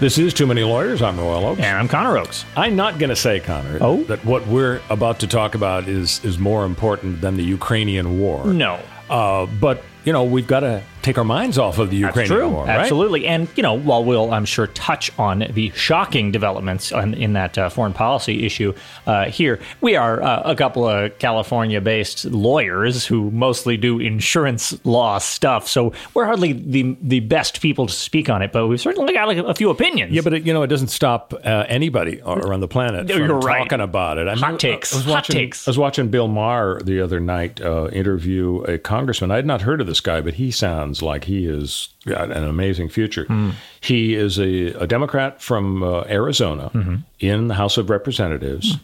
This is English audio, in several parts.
This is Too Many Lawyers. I'm Royal Oakes. And I'm Connor Oakes. I'm not going to say, Connor, oh? that what we're about to talk about is, is more important than the Ukrainian war. No. Uh, but, you know, we've got to take our minds off of the Ukraine war, right? Absolutely. And, you know, while we'll, I'm sure, touch on the shocking developments in, in that uh, foreign policy issue uh, here, we are uh, a couple of California based lawyers who mostly do insurance law stuff. So we're hardly the, the best people to speak on it, but we've certainly got like, a few opinions. Yeah, but, it, you know, it doesn't stop uh, anybody around the planet No, from you're right. talking about it. I Hot takes. I was Hot watching, takes. I was watching Bill Maher the other night uh, interview a congressman. I had not heard of this guy, but he sounds like he is got an amazing future. Hmm. He is a, a Democrat from uh, Arizona Mm-hmm. in the House of Representatives. Hmm.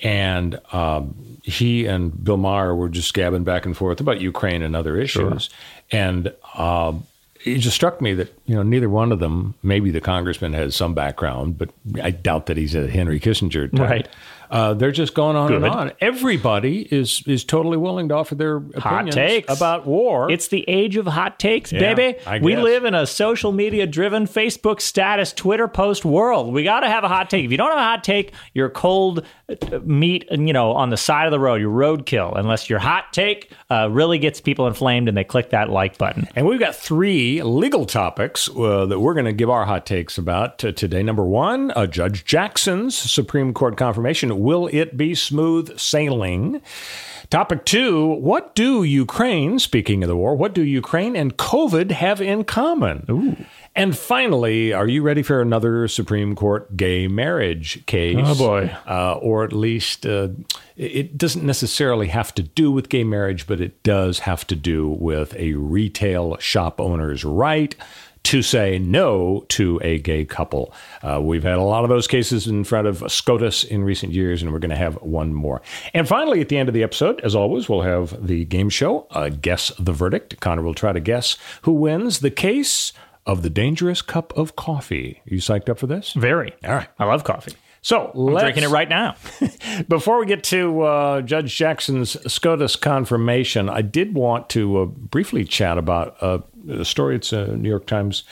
And um, he and Bill Maher were just gabbing back and forth about Ukraine and other issues. And um, it just struck me that you know neither one of them. Maybe the congressman has some background, but I doubt that he's a Henry Kissinger type. Right. Uh, they're just going on and on. Everybody is is totally willing to offer their Hot takes about war. It's the age of hot takes, Yeah, baby. We live in a social media driven Facebook status, Twitter post world. We got to have a hot take. If you don't have a hot take, you're cold meat, you know, on the side of the road. You're roadkill. Unless your hot take uh, really gets people inflamed and they click that like button. And we've got three legal topics uh, that we're going to give our hot takes about today. Number one, uh, Judge Jackson's Supreme Court confirmation. Will it be smooth sailing? Topic two, what do Ukraine, speaking of the war, what do Ukraine and COVID have in common? Ooh. And finally, are you ready for another Supreme Court gay marriage case? Oh, boy. Uh, or at least uh, it doesn't necessarily have to do with gay marriage, but it does have to do with a retail shop owner's right to say no to a gay couple. Uh, we've had a lot of those cases in front of SCOTUS in recent years, and we're going to have one more. And finally, at the end of the episode, as always, we'll have the game show, uh, Guess the Verdict. Connor will try to guess who wins the case of the dangerous cup of coffee. you psyched up for this? Very. All right. I love coffee. So I'm drinking it right now. Before we get to uh, Judge Jackson's SCOTUS confirmation, I did want to uh, briefly chat about uh, a story. It's a New York Times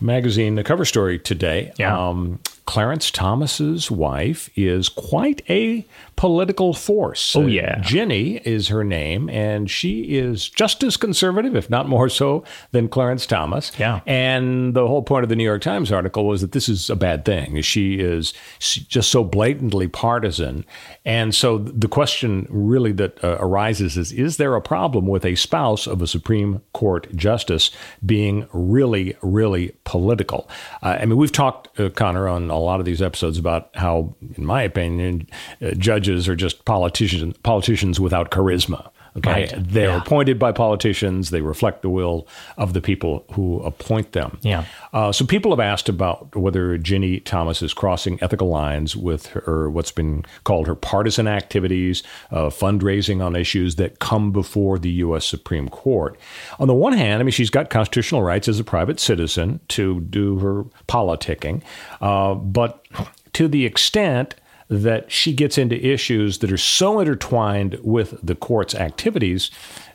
Magazine, the cover story today. Yeah. Um, Clarence Thomas's wife is quite a political force. Oh, Uh, yeah. Ginny is her name, and she is just as conservative, if not more so, than Clarence Thomas. Yeah. And the whole point of the New York Times article was that this is a bad thing. She is just so blatantly partisan. And so the question really that uh, arises is Is there a problem with a spouse of a Supreme Court justice being really, really political? Uh, I mean, we've talked, uh, Connor, on a lot of these episodes about how, in my opinion, uh, judges are just politicians, politicians without charisma. Okay. Right. They're Yeah. appointed by politicians. They reflect the will of the people who appoint them. Yeah. Uh, so people have asked about whether Ginny Thomas is crossing ethical lines with her what's been called her partisan activities, uh, fundraising on issues that come before the U.S. Supreme Court. On the one hand, I mean, she's got constitutional rights as a private citizen to do her politicking, uh, but to the extent that she gets into issues that are so intertwined with the court's activities.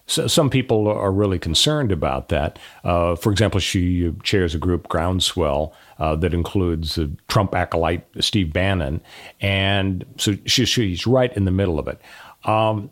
So some people are really concerned about that. Uh, for example, she chairs a group, Groundswell, uh, that includes uh, Trump acolyte Steve Bannon, and so she, she's right in the middle of it. Um,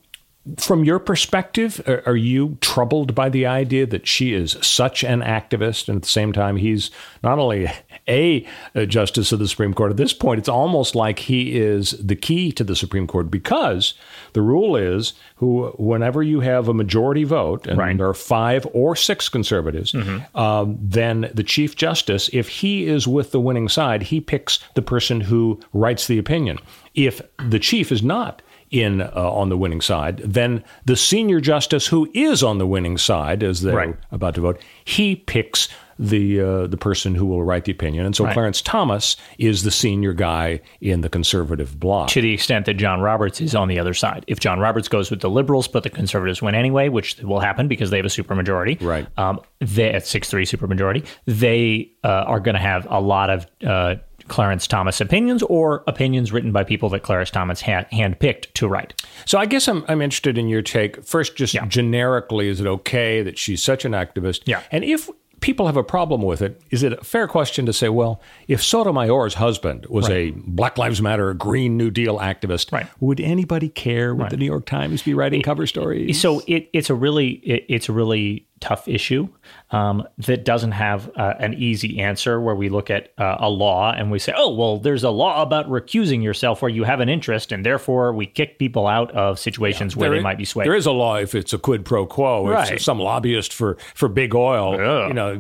from your perspective, are, are you troubled by the idea that she is such an activist, and at the same time, he's not only a, justice of the Supreme Court? At this point, it's almost like he is the key to the Supreme Court because the rule is who whenever you have a majority vote, and Right. there are five or six conservatives, um, then the Chief Justice, if he is with the winning side, he picks the person who writes the opinion. If the chief is not in uh, on the winning side, then the senior justice who is on the winning side, as they're Right. about to vote, he picks the uh, the person who will write the opinion. And so Right. Clarence Thomas is the senior guy in the conservative bloc. to the extent that John Roberts is on the other side. If John Roberts goes with the liberals, but the conservatives win anyway, which will happen because they have a supermajority, Right. Um, they at six three supermajority, they uh, are going to have a lot of. Uh, Clarence Thomas opinions or opinions written by people that Clarence Thomas had handpicked to write. So I guess I'm, I'm interested in your take. First, just Yeah. generically, is it okay that she's such an activist? Yeah. And if people have a problem with it, is it a fair question to say, well, if Sotomayor's husband was a Black Lives Matter, Green New Deal activist, Right. would anybody care? Would the New York Times be writing cover stories? So it, it's a really it, it's a really tough issue um, that doesn't have uh, an easy answer. Where we look at uh, a law and we say, oh well, there's a law about recusing yourself where you have an interest, and therefore we kick people out of situations where they i- might be swayed. There is a law if it's a quid pro quo. If Right. some lobbyist for, for big oil, Yeah. you know,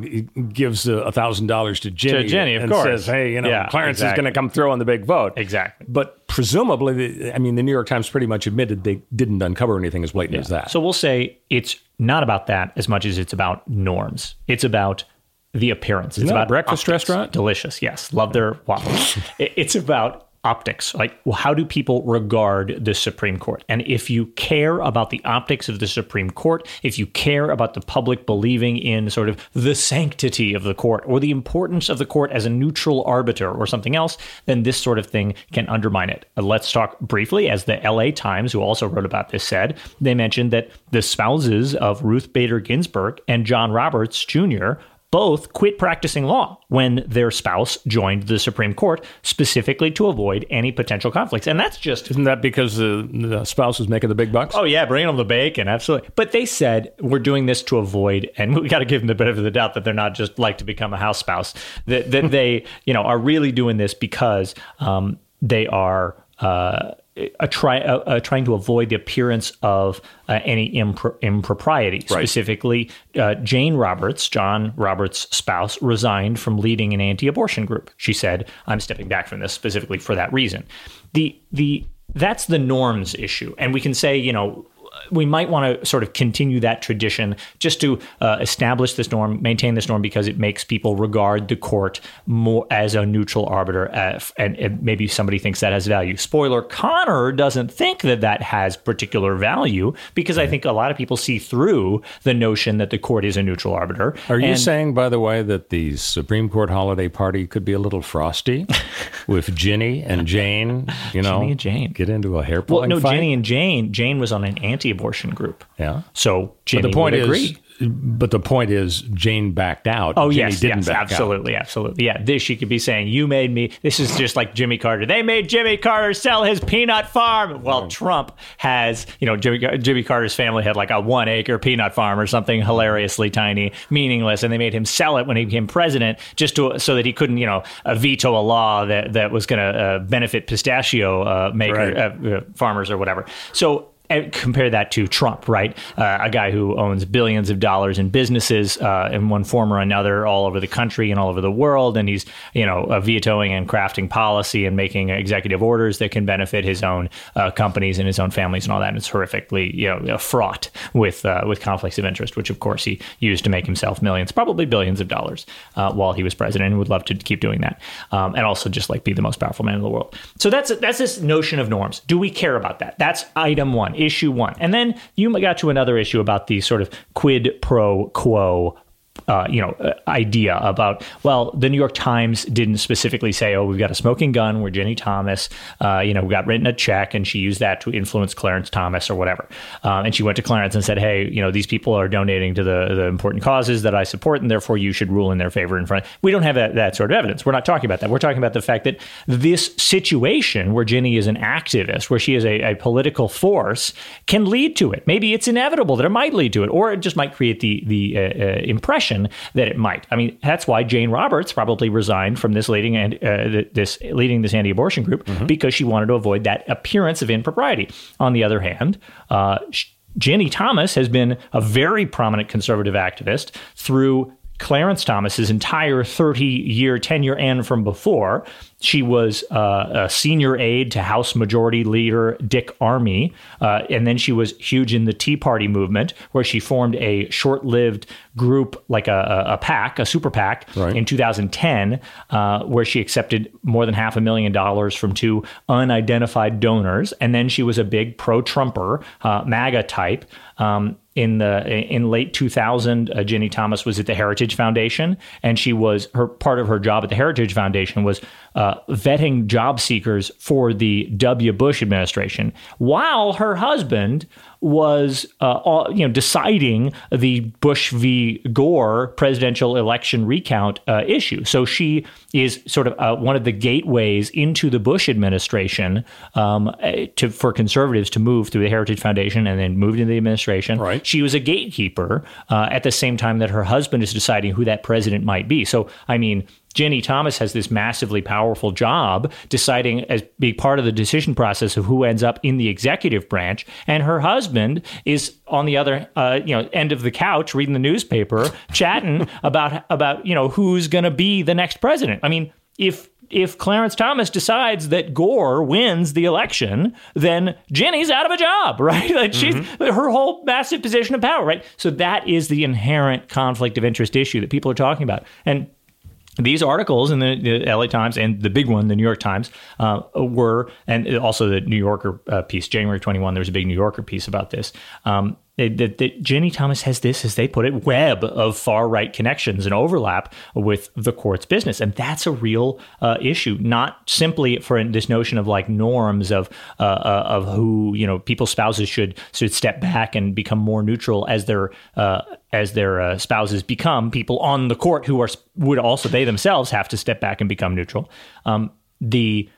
gives a thousand dollars to Jenny, Jenny, of and course. says, "Hey, you know, Yeah, Clarence is going to come through on the big vote." Exactly. But presumably, I mean, the New York Times pretty much admitted they didn't uncover anything as blatant as that. So we'll say it's not about that as much as it's about norms. It's about the appearance. It's about breakfast optics. restaurant? Delicious. Yes, love their waffles. It's about optics. Like, well, how do people regard the Supreme Court? And if you care about the optics of the Supreme Court, if you care about the public believing in sort of the sanctity of the court or the importance of the court as a neutral arbiter or something else, then this sort of thing can undermine it. Uh, Let's talk briefly, as the LA Times, who also wrote about this, said, they mentioned that the spouses of Ruth Bader Ginsburg and John Roberts Jr both quit practicing law when their spouse joined the Supreme Court, specifically to avoid any potential conflicts. And that's just Isn't that because the, the spouse is making the big bucks? Oh yeah, bringing them the bacon, absolutely. But they said we're doing this to avoid, and we got to give them the benefit of the doubt that they're not just like to become a house spouse. That that they, you know, are really doing this because um, they are. Uh, a try, uh, uh, trying to avoid the appearance of uh, any impro- impropriety. Specifically, uh, Jane Roberts, John Roberts' spouse, resigned from leading an anti-abortion group. She said, "I'm stepping back from this specifically for that reason." The the that's the norms issue, and we can say, you know, we might want to sort of continue that tradition just to uh, establish this norm, maintain this norm, because it makes people regard the court more as a neutral arbiter, uh, and, and maybe somebody thinks that has value. Spoiler: Connor doesn't think that that has particular value because I think a lot of people see through the notion that the court is a neutral arbiter. Are you And- saying, by the way, that the Supreme Court holiday party could be a little frosty with Ginny and Jane? You know, Ginny and Jane. get into a hair pulling Well, no, fight? Jenny and Jane. Jane was on an anti-abortion group. Yeah. So Jenny But the point is, but the point is, Jane backed out. Oh Jenny yes, didn't yes, back out. absolutely, absolutely. Yeah, this she could be saying, "You made me." This is just like Jimmy Carter. They made Jimmy Carter sell his peanut farm. Well, Trump has, you know, Jimmy, Jimmy Carter's family had like a one-acre peanut farm or something hilariously tiny, meaningless, and they made him sell it when he became president, just to so that he couldn't, you know, uh, veto a law that that was going to uh, benefit pistachio uh, maker Right. uh, uh, farmers or whatever. So compare that to Trump, right? Uh, a guy who owns billions of dollars in businesses uh, in one form or another all over the country and all over the world, and he's you know uh, vetoing and crafting policy and making executive orders that can benefit his own uh, companies and his own families and all that. And it's horrifically you know fraught with uh, with conflicts of interest, which of course he used to make himself millions, probably billions of dollars uh, while he was president, and would love to keep doing that, um, and also just like be the most powerful man in the world. So that's that's this notion of norms. Do we care about that? That's item one, issue one, and then you got to another issue about the sort of quid pro quo uh, you know, uh, idea about well, the New York Times didn't specifically say, oh, we've got a smoking gun where Jenny Thomas, uh, you know, got written a check and she used that to influence Clarence Thomas or whatever. Um, and she went to Clarence and said, hey, you know, these people are donating to the the important causes that I support, and therefore you should rule in their favor in front. We don't have that, that sort of evidence. We're not talking about that. We're talking about the fact that this situation where Jenny is an activist, where she is a, a political force, can lead to it. Maybe it's inevitable that it might lead to it, or it just might create the the uh, uh, impression that it might. I mean, that's why Jane Roberts probably resigned from this leading and uh, this leading this anti-abortion group because she wanted to avoid that appearance of impropriety. On the other hand, uh, Jenny Thomas has been a very prominent conservative activist through Clarence Thomas's entire 30 year tenure and from before. She was uh, a senior aide to House Majority Leader Dick Armey, uh, and then she was huge in the Tea Party movement, where she formed a short-lived group, like a, a, a a super PAC, Right. in 2010, uh, where she accepted more than half a million dollars from two unidentified donors, and then she was a big pro-Trumper, uh, MAGA type. Um, in the in late 2000, uh, Ginny Thomas was at the Heritage Foundation, and she was her part of her job at the Heritage Foundation was uh, vetting job seekers for the W. Bush administration, while her husband was uh, all, you know deciding the Bush v. Gore presidential election recount uh, issue. So she is sort of uh, one of the gateways into the Bush administration um, eh, to for conservatives to move through the Heritage Foundation and then moved into the administration. Right. She was a gatekeeper uh, at the same time that her husband is deciding who that president might be. So I mean. Jenny Thomas has this massively powerful job deciding as being part of the decision process of who ends up in the executive branch, and her husband is on the other uh, you know end of the couch reading the newspaper, chatting about about you know who's going to be the next president. I mean, if if Clarence Thomas decides that Gore wins the election, then Jenny's out of a job, right? Like she's her whole massive position of power, right? So that is the inherent conflict of interest issue that people are talking about, and these articles in the, the LA Times and the big one, the New York Times, uh, were, and also the New Yorker uh, piece, January 21, there was a big New Yorker piece about this. Um, Jenny Thomas has this, as they put it, web of far right connections and overlap with the court's business, and that's a real uh, issue. Not simply for this notion of like norms of uh, uh, of who you know people's spouses should should step back and become more neutral as their uh, as their uh, spouses become people on the court who are would also they themselves have to step back and become neutral. Um, the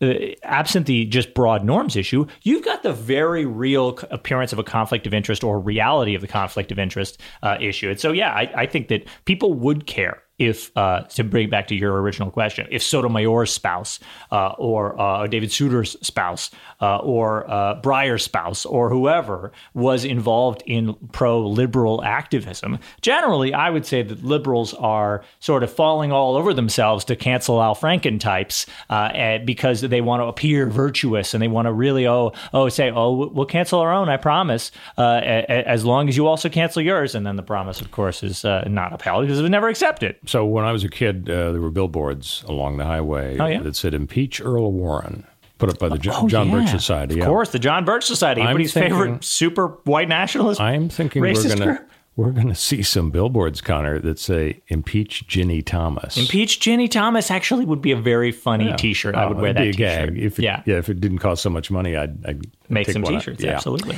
uh, absent the just broad norms issue, you've got the very real appearance of a conflict of interest or reality of the conflict of interest uh, issue. And so, yeah, I, I think that people would care if, uh, to bring back to your original question, if Sotomayor's spouse uh, or uh, David Souter's spouse uh, or uh, Breyer's spouse or whoever was involved in pro liberal activism, generally, I would say that liberals are sort of falling all over themselves to cancel Al Franken types uh, eh, because they want to appear virtuous and they want to really, oh, oh, say, oh, we'll cancel our own, I promise, a- a- as long as you also cancel yours. And then the promise, of course, is not upheld because it was never accepted. So when I was a kid, uh, there were billboards along the highway Oh, yeah? that said "Impeach Earl Warren," put up by the Jo- Oh, John yeah. Birch Society. Of yeah. course, the John Birch Society, everybody's favorite super white nationalist. I'm thinking we're gonna group. we're gonna see some billboards, Connor, that say "Impeach Ginny Thomas." Impeach Ginny Thomas actually would be a very funny Yeah. T-shirt. I would Oh, wear that be a T-shirt. gag. If it, yeah. yeah, if it didn't cost so much money, I'd, I'd make some. T-shirts. Yeah. Absolutely.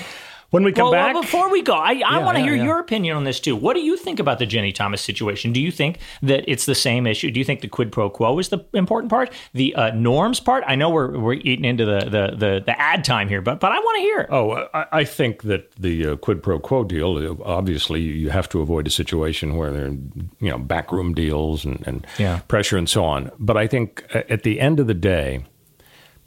When we come Well, back, well, before we go, I, I Yeah, want to yeah, hear yeah. your opinion on this too. What do you think about the Jenny Thomas situation? Do you think that it's the same issue? Do you think the quid pro quo is the important part, the uh, norms part? I know we're we're eating into the the the, the ad time here, but but I want to hear. Oh, I, I think that the uh, quid pro quo deal. uh, Obviously, you have to avoid a situation where there, are, you know, backroom deals and, and Yeah. pressure and so on. But I think uh, at the end of the day,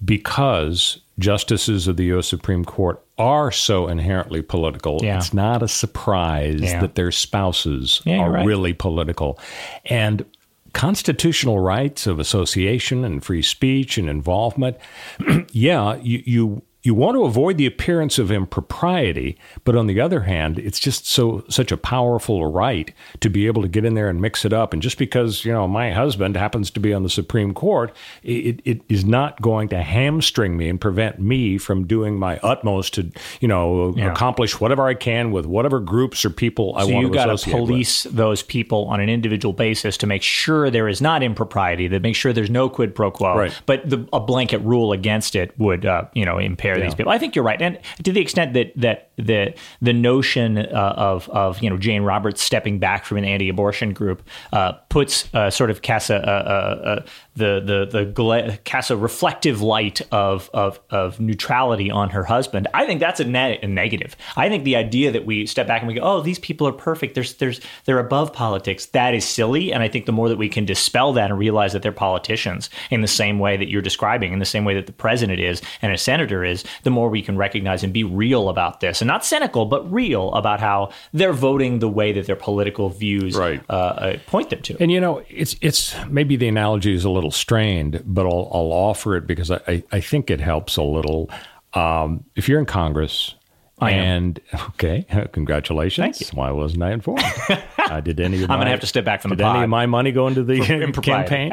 because justices of the U.S. Supreme Court are so inherently political, Yeah. it's not a surprise Yeah. that their spouses Yeah, are right. really political, and constitutional rights of association and free speech and involvement yeah, you, you you want to avoid the appearance of impropriety, but on the other hand, it's just so such a powerful right to be able to get in there and mix it up. And just because you know my husband happens to be on the Supreme Court, it, it is not going to hamstring me and prevent me from doing my utmost to you know Yeah. accomplish whatever I can with whatever groups or people I So want you to got to associate with. police those people on an individual basis to make sure there is not impropriety, to make sure there's no quid pro quo. Right. But the, a blanket rule against it would, uh, you know, impair these people. I think you're right, and to the extent that that the the notion uh, of of you know Jane Roberts stepping back from an anti-abortion group uh, puts uh, sort of cast a, a, a, a the the the gla- casts a reflective light of of of neutrality on her husband. I think that's a, ne- a negative. I think the idea that we step back and we go, oh, these people are perfect. There's there's they're above politics. That is silly. And I think the more that we can dispel that and realize that they're politicians in the same way that you're describing, in the same way that the president is and a senator is, the more we can recognize and be real about this and not cynical, but real about how they're voting the way that their political views Right. uh, uh, point them to. And you know, it's it's maybe the analogy is a little strained, but I'll, I'll offer it because I, I, I think it helps a little. Um, if you're in Congress, I am. and okay, congratulations. Thank you. Why wasn't I informed? uh, did any of I'm gonna have to step back from the did any of my money go into the campaign?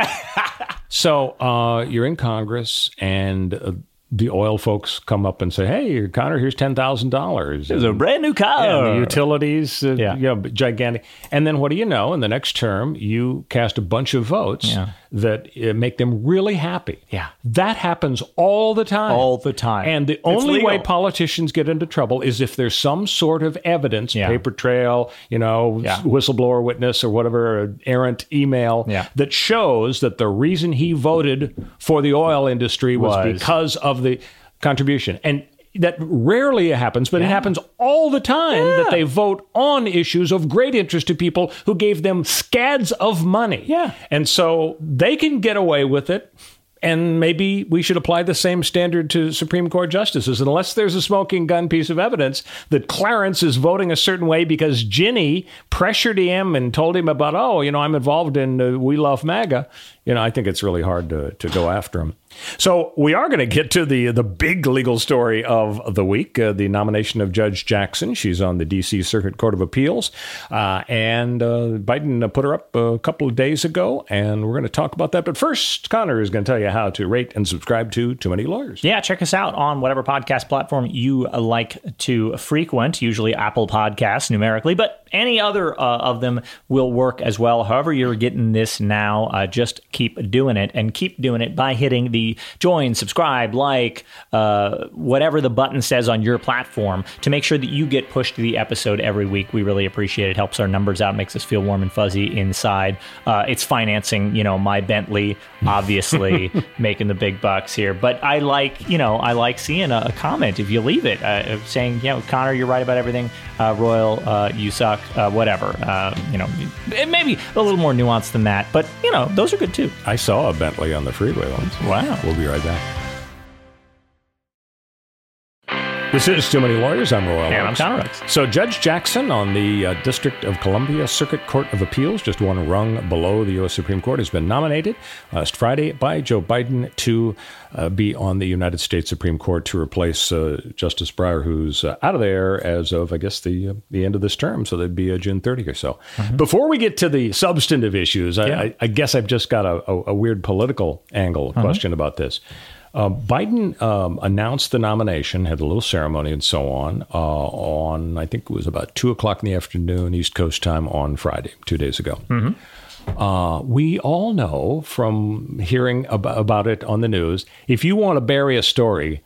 so uh, you're in Congress, and uh, the oil folks come up and say, "Hey, Connor, here's ten thousand dollars." It's a brand new car. The utilities, uh, Yeah. yeah. gigantic. And then what do you know? In the next term, you cast a bunch of votes Yeah. that uh, make them really happy. Yeah. That happens all the time. All the time. And the It's only way politicians get into trouble is if there's some sort of evidence, Yeah. paper trail, you know, Yeah. whistleblower witness or whatever, uh, errant email that shows that the reason he voted for the oil industry was, Was. because of the contribution. And that rarely happens, but it happens all the time that they vote on issues of great interest to people who gave them scads of money. Yeah. And so they can get away with it. And maybe we should apply the same standard to Supreme Court justices, unless there's a smoking gun piece of evidence that Clarence is voting a certain way because Ginny pressured him and told him about, oh, you know, I'm involved in uh, We Love MAGA. You know, I think it's really hard to, to go after him. So we are going to get to the the big legal story of the week: uh, the nomination of Judge Jackson. She's on the D.C. Circuit Court of Appeals, uh, and uh, Biden put her up a couple of days ago, and we're going to talk about that. But first, Connor is going to tell you how to rate and subscribe to Too Many Lawyers. Yeah, check us out on whatever podcast platform you like to frequent, usually Apple Podcasts numerically, but any other uh, of them will work as well. However, you're getting this now, uh, just keep doing it and keep doing it by hitting the join, subscribe, like, uh, whatever the button says on your platform to make sure that you get pushed to the episode every week. We really appreciate it. Helps our numbers out, makes us feel warm and fuzzy inside. Uh, it's financing, you know, my Bentley, obviously making the big bucks here. But I like, you know, I like seeing a, a comment if you leave it uh, saying, you know, Connor, you're right about everything. Uh, Royal, uh, you suck. Uh, whatever. Uh, you know, it may be a little more nuanced than that, but you know, those are good too. I saw a Bentley on the freeway once. Wow. We'll be right back. This is Too Many Lawyers. I'm Royal. And I'm Oakes. So Judge Jackson on the uh, District of Columbia Circuit Court of Appeals, just one rung below the U.S. Supreme Court, has been nominated last Friday by Joe Biden to uh, be on the United States Supreme Court to replace uh, Justice Breyer, who's uh, out of there as of, I guess, the uh, the end of this term. So that'd be uh, June 30 or so. Before we get to the substantive issues, I, Yeah. I, I guess I've just got a, a, a weird political angle question about this. Uh, Biden um, announced the nomination, had a little ceremony and so on, uh, on, I think it was about 2 o'clock in the afternoon, East Coast time on Friday, two days ago. Uh, we all know from hearing ab- about it on the news if you want to bury a story,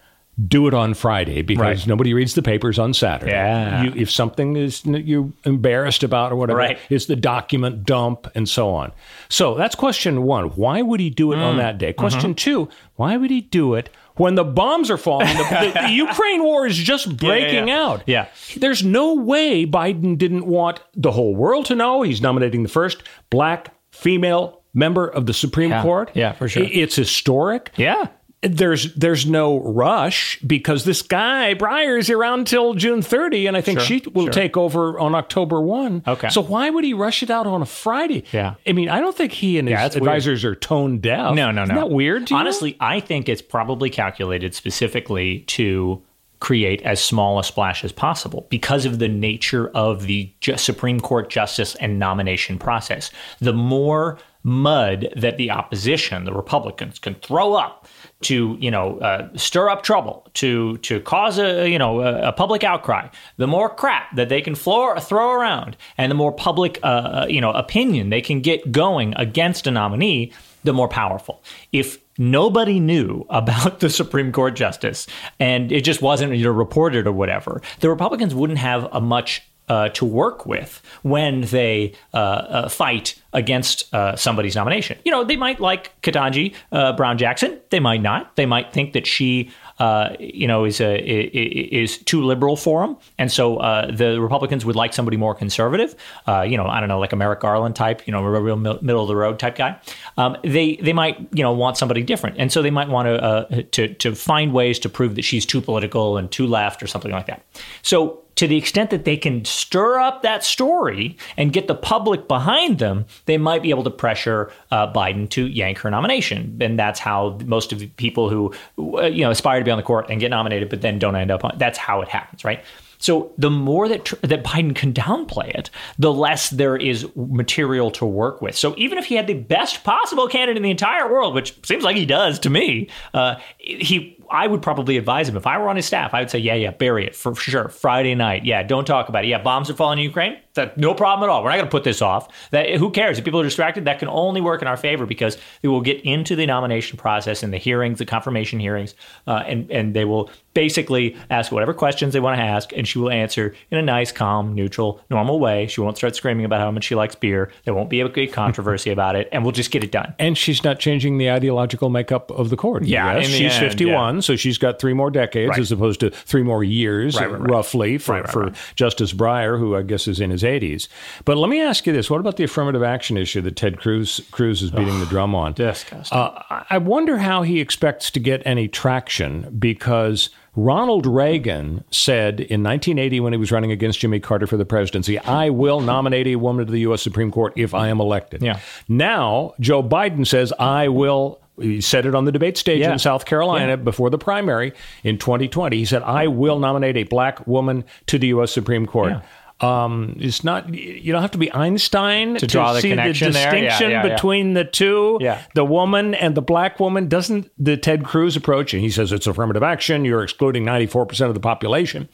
do it on Friday because Right. nobody reads the papers on Saturday. Yeah. You, if something is you're embarrassed about or whatever, Right. is the document dump and so on. So that's question one. Why would he do it Mm. on that day? Question Mm-hmm. two. Why would he do it when the bombs are falling? the, the, the Ukraine war is just breaking yeah. out. Yeah. There's no way Biden didn't want the whole world to know he's nominating the first black female member of the Supreme Yeah. Court. Yeah, for sure. It's historic Yeah. There's there's no rush because this guy Breyer is around till June 30, and I think Sure, she will sure. take over on October 1. Okay. So why would he rush it out on a Friday? Yeah. I mean, I don't think he and his Yeah, weird. advisors are tone deaf. No, no, no. Isn't that weird? to you? Honestly, I think it's probably calculated specifically to create as small a splash as possible because of the nature of the Supreme Court justice and nomination process. The more mud that the opposition, the Republicans, can throw up to, you know, uh, stir up trouble, to to cause a you know a, a public outcry, the more crap that they can floor, throw around, and the more public uh, you know opinion they can get going against a nominee, the more powerful. If nobody knew about the Supreme Court justice and it just wasn't reported or whatever, the Republicans wouldn't have a much uh, to work with when they uh, uh, fight against uh, somebody's nomination. You know, they might like Ketanji uh, Brown Jackson. They might not. They might think that she uh, you know, is a, is too liberal for them, and so the Republicans would like somebody more conservative. You know, I don't know, like a Merrick Garland type, you know, a real middle of the road type guy. Um, they they might you know want somebody different, and so they might want to to to find ways to prove that she's too political and too left or something like that. So to the extent that they can stir up that story and get the public behind them, they might be able to pressure uh, Biden to yank her nomination. And that's how most of the people who uh, you know aspire to be on the court and get nominated, but then don't end up on. That's how it happens, right? So the more that that Biden can downplay it, the less there is material to work with. So even if he had the best possible candidate in the entire world, which seems like he does to me, uh, he I would probably advise him if I were on his staff. I would say, yeah, yeah, bury it for sure. Friday night, yeah, don't talk about it. Yeah, bombs are falling in Ukraine. That no problem at all. We're not going to put this off. That who cares if people are distracted? That can only work in our favor because they will get into the nomination process and the hearings, the confirmation hearings, uh, and and they will basically ask whatever questions they want to ask, and she will answer in a nice, calm, neutral, normal way. She won't start screaming about how much she likes beer. There won't be a big controversy about it, and we'll just get it done. And she's not changing the ideological makeup of the court. Yeah, she's end, 51, yeah. so she's got three more decades right. as opposed to three more years, right, right, roughly, for, for Justice Breyer, who I guess is in his 80s. But let me ask you this: What about the affirmative action issue that Ted Cruz Cruz is beating the drum on? Disgusting. Uh, I wonder how he expects to get any traction because Ronald Reagan said in 1980 when he was running against Jimmy Carter for the presidency, I will nominate a woman to the U.S. Supreme Court if I am elected. Yeah. Now, Joe Biden says, I will. He said it on the debate stage yeah. in South Carolina yeah. before the primary in 2020. He said, I will nominate a black woman to the U.S. Supreme Court. Yeah. Um, it's not you don't have to be Einstein to, to draw the see connection the distinction yeah, yeah, between the two. Yeah. The woman and the black woman doesn't the Ted Cruz approach, and he says it's affirmative action. You're excluding 94 percent of the population.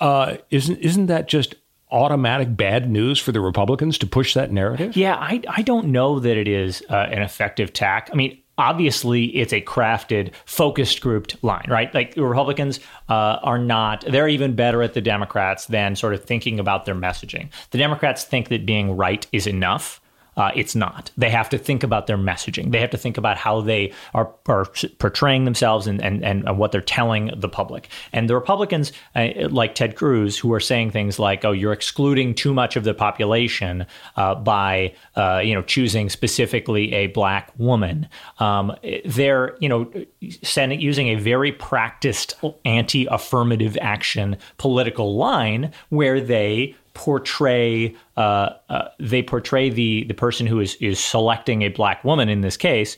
Uh, isn't isn't that just automatic bad news for the Republicans to push that narrative? Yeah, I I don't know that it is uh, an effective tack. I mean, obviously it's a crafted focused grouped line right? Like republicans uh, are not they're even better at the democrats than sort of thinking about their messaging. The democrats think that being right is enough uh, it's not. They have to think about their messaging. They have to think about how they are, are portraying themselves and, and, and what they're telling the public. And the Republicans, uh, like Ted Cruz, who are saying things like, "Oh, you're excluding too much of the population uh, by uh, you know choosing specifically a black woman," um, they're you know sending, using a very practiced anti-affirmative action political line where they portray uh, uh, they portray the the person who is is selecting a black woman in this case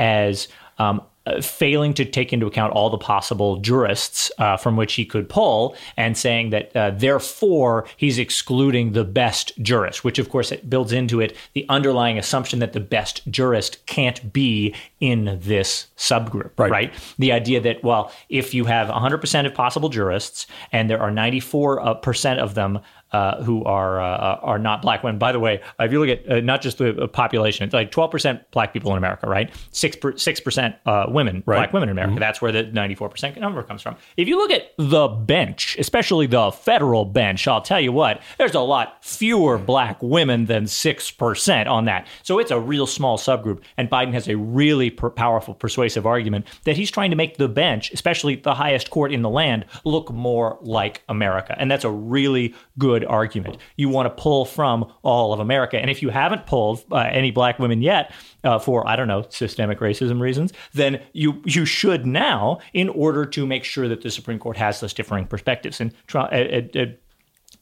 as um, uh, failing to take into account all the possible jurists uh, from which he could pull, and saying that uh, therefore he's excluding the best jurist, which of course it builds into it the underlying assumption that the best jurist can't be in this subgroup, right? right? The idea that well, if you have 100% of possible jurists and there are 94% uh, of them uh, who are uh, are not black women. By the way, if you look at uh, not just the population, it's like 12% black people in America, right? Six six percent uh, women, right. black women in America. Mm-hmm. That's where the 94% number comes from. If you look at the bench, especially the federal bench, I'll tell you what, there's a lot fewer black women than six percent on that. So it's a real small subgroup, and Biden has a really per- powerful, persuasive argument that he's trying to make the bench, especially the highest court in the land, look more like America, and that's a really good good argument. You want to pull from all of America. And if you haven't pulled uh, any black women yet uh, for, I don't know, systemic racism reasons, then you, you should now in order to make sure that the Supreme Court has those differing perspectives. And uh,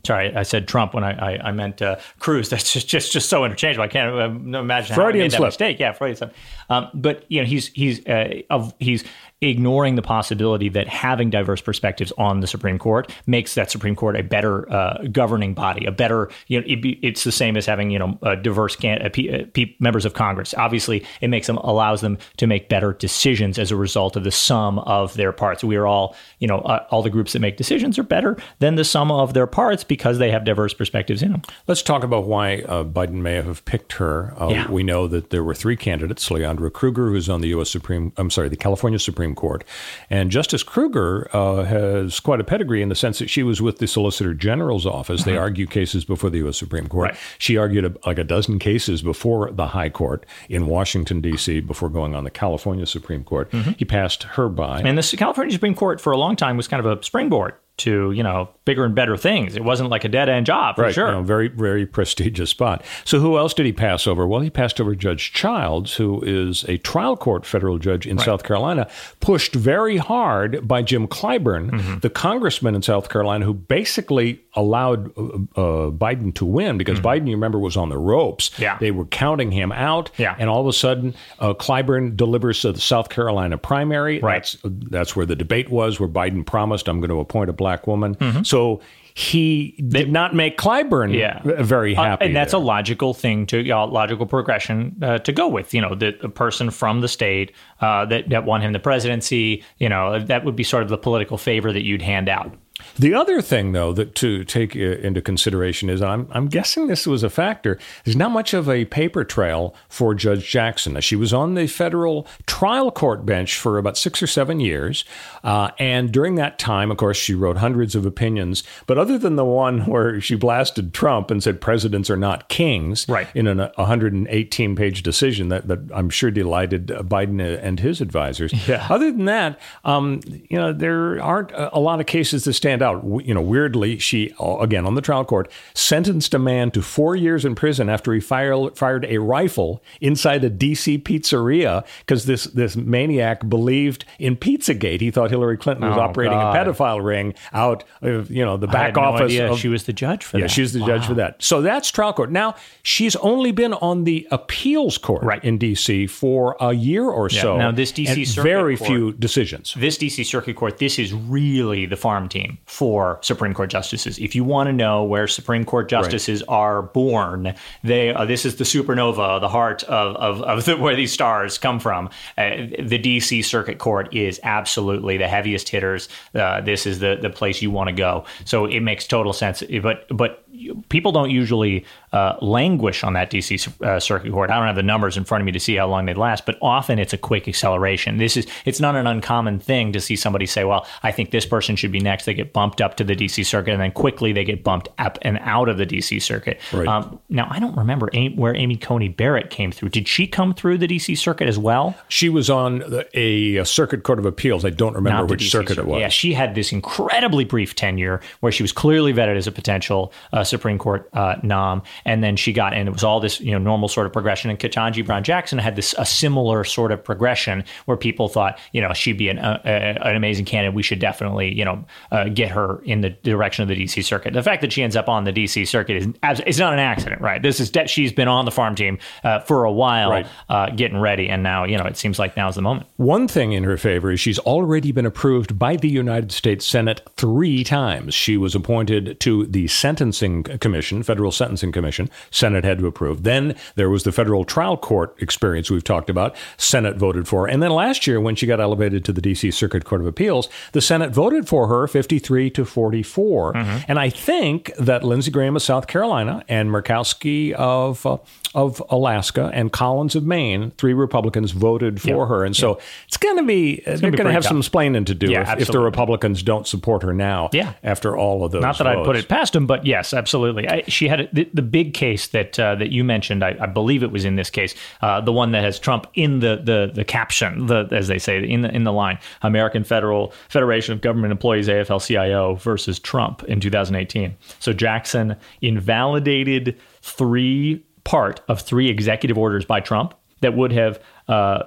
Sorry, I said Trump when I I, I meant uh, Cruz. That's just, just just so interchangeable. I can't uh, imagine Freudian how I made that slip. mistake. Yeah, Freudian slip. Um, but you know, he's he's uh, of, he's ignoring the possibility that having diverse perspectives on the Supreme Court makes that Supreme Court a better uh, governing body, a better you know it, it's the same as having you know diverse can, uh, p- uh, p- members of Congress. Obviously, it makes them allows them to make better decisions as a result of the sum of their parts. We are all you know uh, all the groups that make decisions are better than the sum of their parts because they have diverse perspectives in them. Let's talk about why uh, Biden may have picked her. Uh, Yeah. We know that there were three candidates: Leondra Kruger, who's on the U.S. Supreme, I'm sorry, the California Supreme Court, and Justice Kruger uh, has quite a pedigree in the sense that she was with the Solicitor General's office. They uh-huh. argue cases before the U.S. Supreme Court. Right. She argued a, like a dozen cases before the High Court in Washington D.C. before going on the California Supreme Court. Mm-hmm. He passed her by. And the California Supreme Court for a long time was kind of a springboard to you know bigger and better things. It wasn't like a dead end job for Right, sure. you know, very, very prestigious spot. So, who else did he pass over? Well, he passed over Judge Childs, who is a trial court federal judge in South Carolina, pushed very hard by Jim Clyburn, Mm-hmm. the congressman in South Carolina, who basically allowed uh, uh, Biden to win because Biden, you remember, was on the ropes. Mm-hmm. Yeah. They were counting him out. Yeah. And all of a sudden, uh, Clyburn delivers to the South Carolina primary. Right. That's, that's where the debate was, where Biden promised, I'm going to appoint a black woman. Mm-hmm. So, he did not make Clyburn Yeah. very Uh, happy. and that's there. a logical thing to uh, logical progression uh, to go with. You know, the, the person from the state uh, that that won him the presidency. You know, that would be sort of the political favor that you'd hand out. The other thing, though, that to take into consideration is I'm, I'm guessing this was a factor. There's not much of a paper trail for Judge Jackson. She was on the federal trial court bench for about six or seven years. Uh, and during that time, of course, she wrote hundreds of opinions. But other than the one where she blasted Trump and said presidents are not kings Right. in an 118 page decision that, that I'm sure delighted Biden and his advisors. Yeah. Other than that, um, you know, there aren't a lot of cases that stand out. You know, weirdly, she uh, again on the trial court sentenced a man to four years in prison after he fired fired a rifle inside a DC pizzeria because this this maniac believed in Pizzagate. He thought Hillary Clinton was Oh, operating God. a pedophile ring out of you know the back no office. idea of, she was the judge for that. yeah, that. she's the judge for that. So that's trial court. Now she's only been on the appeals court Right. in DC for a year or Yeah. so. Now, this DC very court- few decisions. this DC Circuit Court, this is really the farm team for Supreme Court justices. If you want to know where Supreme Court justices are born, they uh, this is the supernova, the heart of of, of the, where these stars come from. Uh, the DC Circuit Court is absolutely the heaviest hitters. Uh, this is the the place you want to go. So it makes total sense. But but people don't usually uh, languish on that DC uh, Circuit Court. I don't have the numbers in front of me to see how long they last, but often it's a quick acceleration. This is it's not an uncommon thing to see somebody say, "Well, I think this person should be next." They get bumped up to the DC Circuit, and then quickly they get bumped up and out of the DC Circuit. Right. Um, now, I don't remember where Amy Coney Barrett came through. Did she come through the DC Circuit as well? She was on the- a, a circuit court of appeals. I don't remember Not which DC circuit it was. Yeah, she had this incredibly brief tenure where she was clearly vetted as a potential uh, Supreme Court uh, nom, and then she got, and it was all this you know normal sort of progression. And Ketanji Brown Jackson had this a similar sort of progression where people thought you know she'd be an uh, uh, an amazing candidate. We should definitely you know uh, get her in the direction of the DC circuit. The fact that she ends up on the DC circuit is it's not an accident, right? This is de- she's been on the farm team uh, for a while, Right. uh, getting ready, and now you know it seems like now's the moment. One thing in her favor is she's already been approved by the United States Senate three times. She was appointed to the Sentencing Commission, Federal Sentencing Commission. Senate had to approve. Then there was the federal trial court experience we've talked about. Senate voted for. her. And then last year, when she got elevated to the D.C. Circuit Court of Appeals, the Senate voted for her 53 to 44. And I think that Lindsey Graham of South Carolina and Murkowski of uh, of Alaska and Collins of Maine, three Republicans voted for Yeah. her. And so it's going to be, they're going to have tough. some splaining to do Yeah, if, if the. Republicans don't support her now Yeah. after all of those Not that I'd put it past them, but yes, absolutely. I, she had a, the, the big case that uh, that you mentioned. I, I believe it was in this case, uh, the one that has Trump in the the the caption, the as they say in the in the line, American Federal Federation of Government Employees AFL-CIO versus Trump in 2018. So Jackson invalidated three part of three executive orders by Trump that would have uh,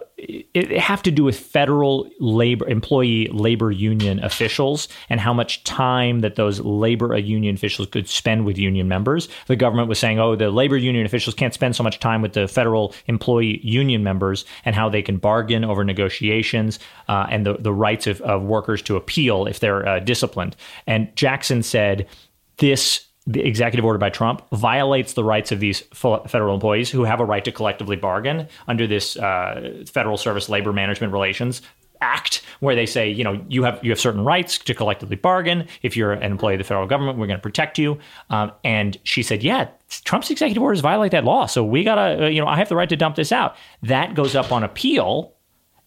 have to do with federal labor employee labor union officials and how much time that those labor union officials could spend with union members. The government was saying, "Oh, the labor union officials can't spend so much time with the federal employee union members, and how they can bargain over negotiations uh, and the the rights of, of workers to appeal if they're uh, disciplined." And Jackson said, "This." The executive order by Trump violates the rights of these federal employees who have a right to collectively bargain under this uh, Federal Service Labor Management Relations act where they say, you know, you have you have certain rights to collectively bargain. If you're an employee of the federal government, we're going to protect you. Um, and she said, yeah, Trump's executive orders violate that law, so we gotta, uh, you know, I have the right to dump this out. That goes up on appeal,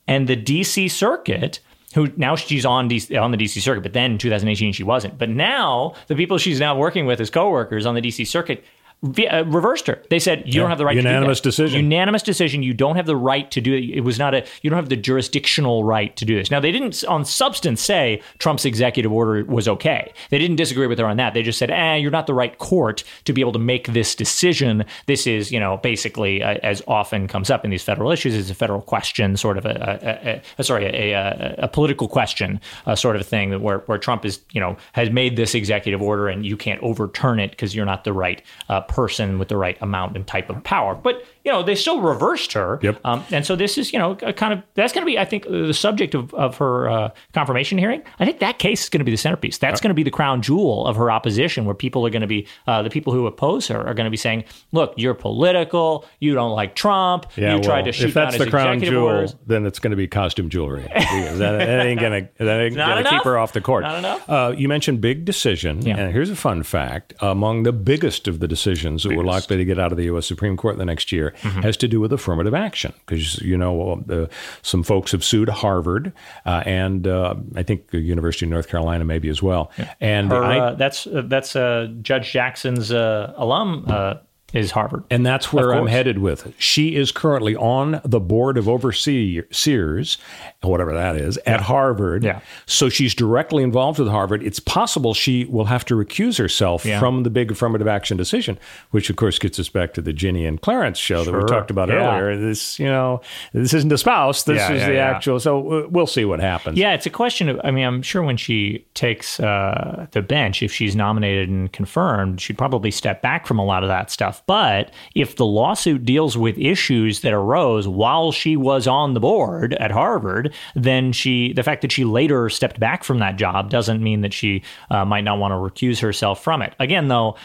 and the D.C. Circuit. Who now she's on DC, on the DC circuit, but then in 2018 she wasn't. But now the people she's now working with as coworkers on the DC circuit reversed her. They said you Yeah. don't have the right Unanimous to do that. decision. Unanimous decision. You don't have the right to do it. It was not a. You don't have the jurisdictional right to do this. Now they didn't on substance say Trump's executive order was okay. They didn't disagree with her on that. They just said, "Eh, you're not the right court to be able to make this decision. This is, you know, basically uh, as often comes up in these federal issues, is a federal question, sort of a, a, a, a sorry, a, political question, uh, sort of a thing where where Trump is, you know, has made this executive order and you can't overturn it because you're not the right uh, person with the right amount and type of power. But you know, they still reversed her. Yep. Um, and so this is, you know, a kind of that's going to be, I think, the subject of, of her uh, confirmation hearing. I think that case is going to be the centerpiece. That's going to be the crown jewel of her opposition, where people are going to be uh, the people who oppose her are going to be saying, "Look, you're political. You don't like Trump. Yeah, you tried to shoot if that's the his crown jewel, orders." then it's going to be costume jewelry. That, that ain't going to that ain't Not going to enough? keep her off the court. Not enough? Uh, you mentioned big decision, Yeah. and here's a fun fact: among the biggest of the decisions that were likely to get out of the U.S. Supreme Court the next year Mm-hmm. has to do with affirmative action. Because you know, uh, some folks have sued Harvard uh, and uh, I think the University of North Carolina maybe as well. And Her, I, uh, that's uh, that's uh, Judge Jackson's uh, alum uh, is Harvard. And that's where I'm headed with it. She is currently on the board of overseers, whatever that is, at Harvard. Yeah. So she's directly involved with Harvard. It's possible she will have to recuse herself Yeah. from the big affirmative action decision, which of course gets us back to the Ginni and Clarence show that we talked about Yeah. earlier. This, you know, this isn't the spouse. This Yeah, is yeah, the yeah. actual. So we'll see what happens. Yeah, it's a question of. I mean, I'm sure when she takes uh, the bench, if she's nominated and confirmed, she'd probably step back from a lot of that stuff. But if the lawsuit deals with issues that arose while she was on the board at Harvard, then she, the fact that she later stepped back from that job doesn't mean that she uh, might not want to recuse herself from it. Again, though,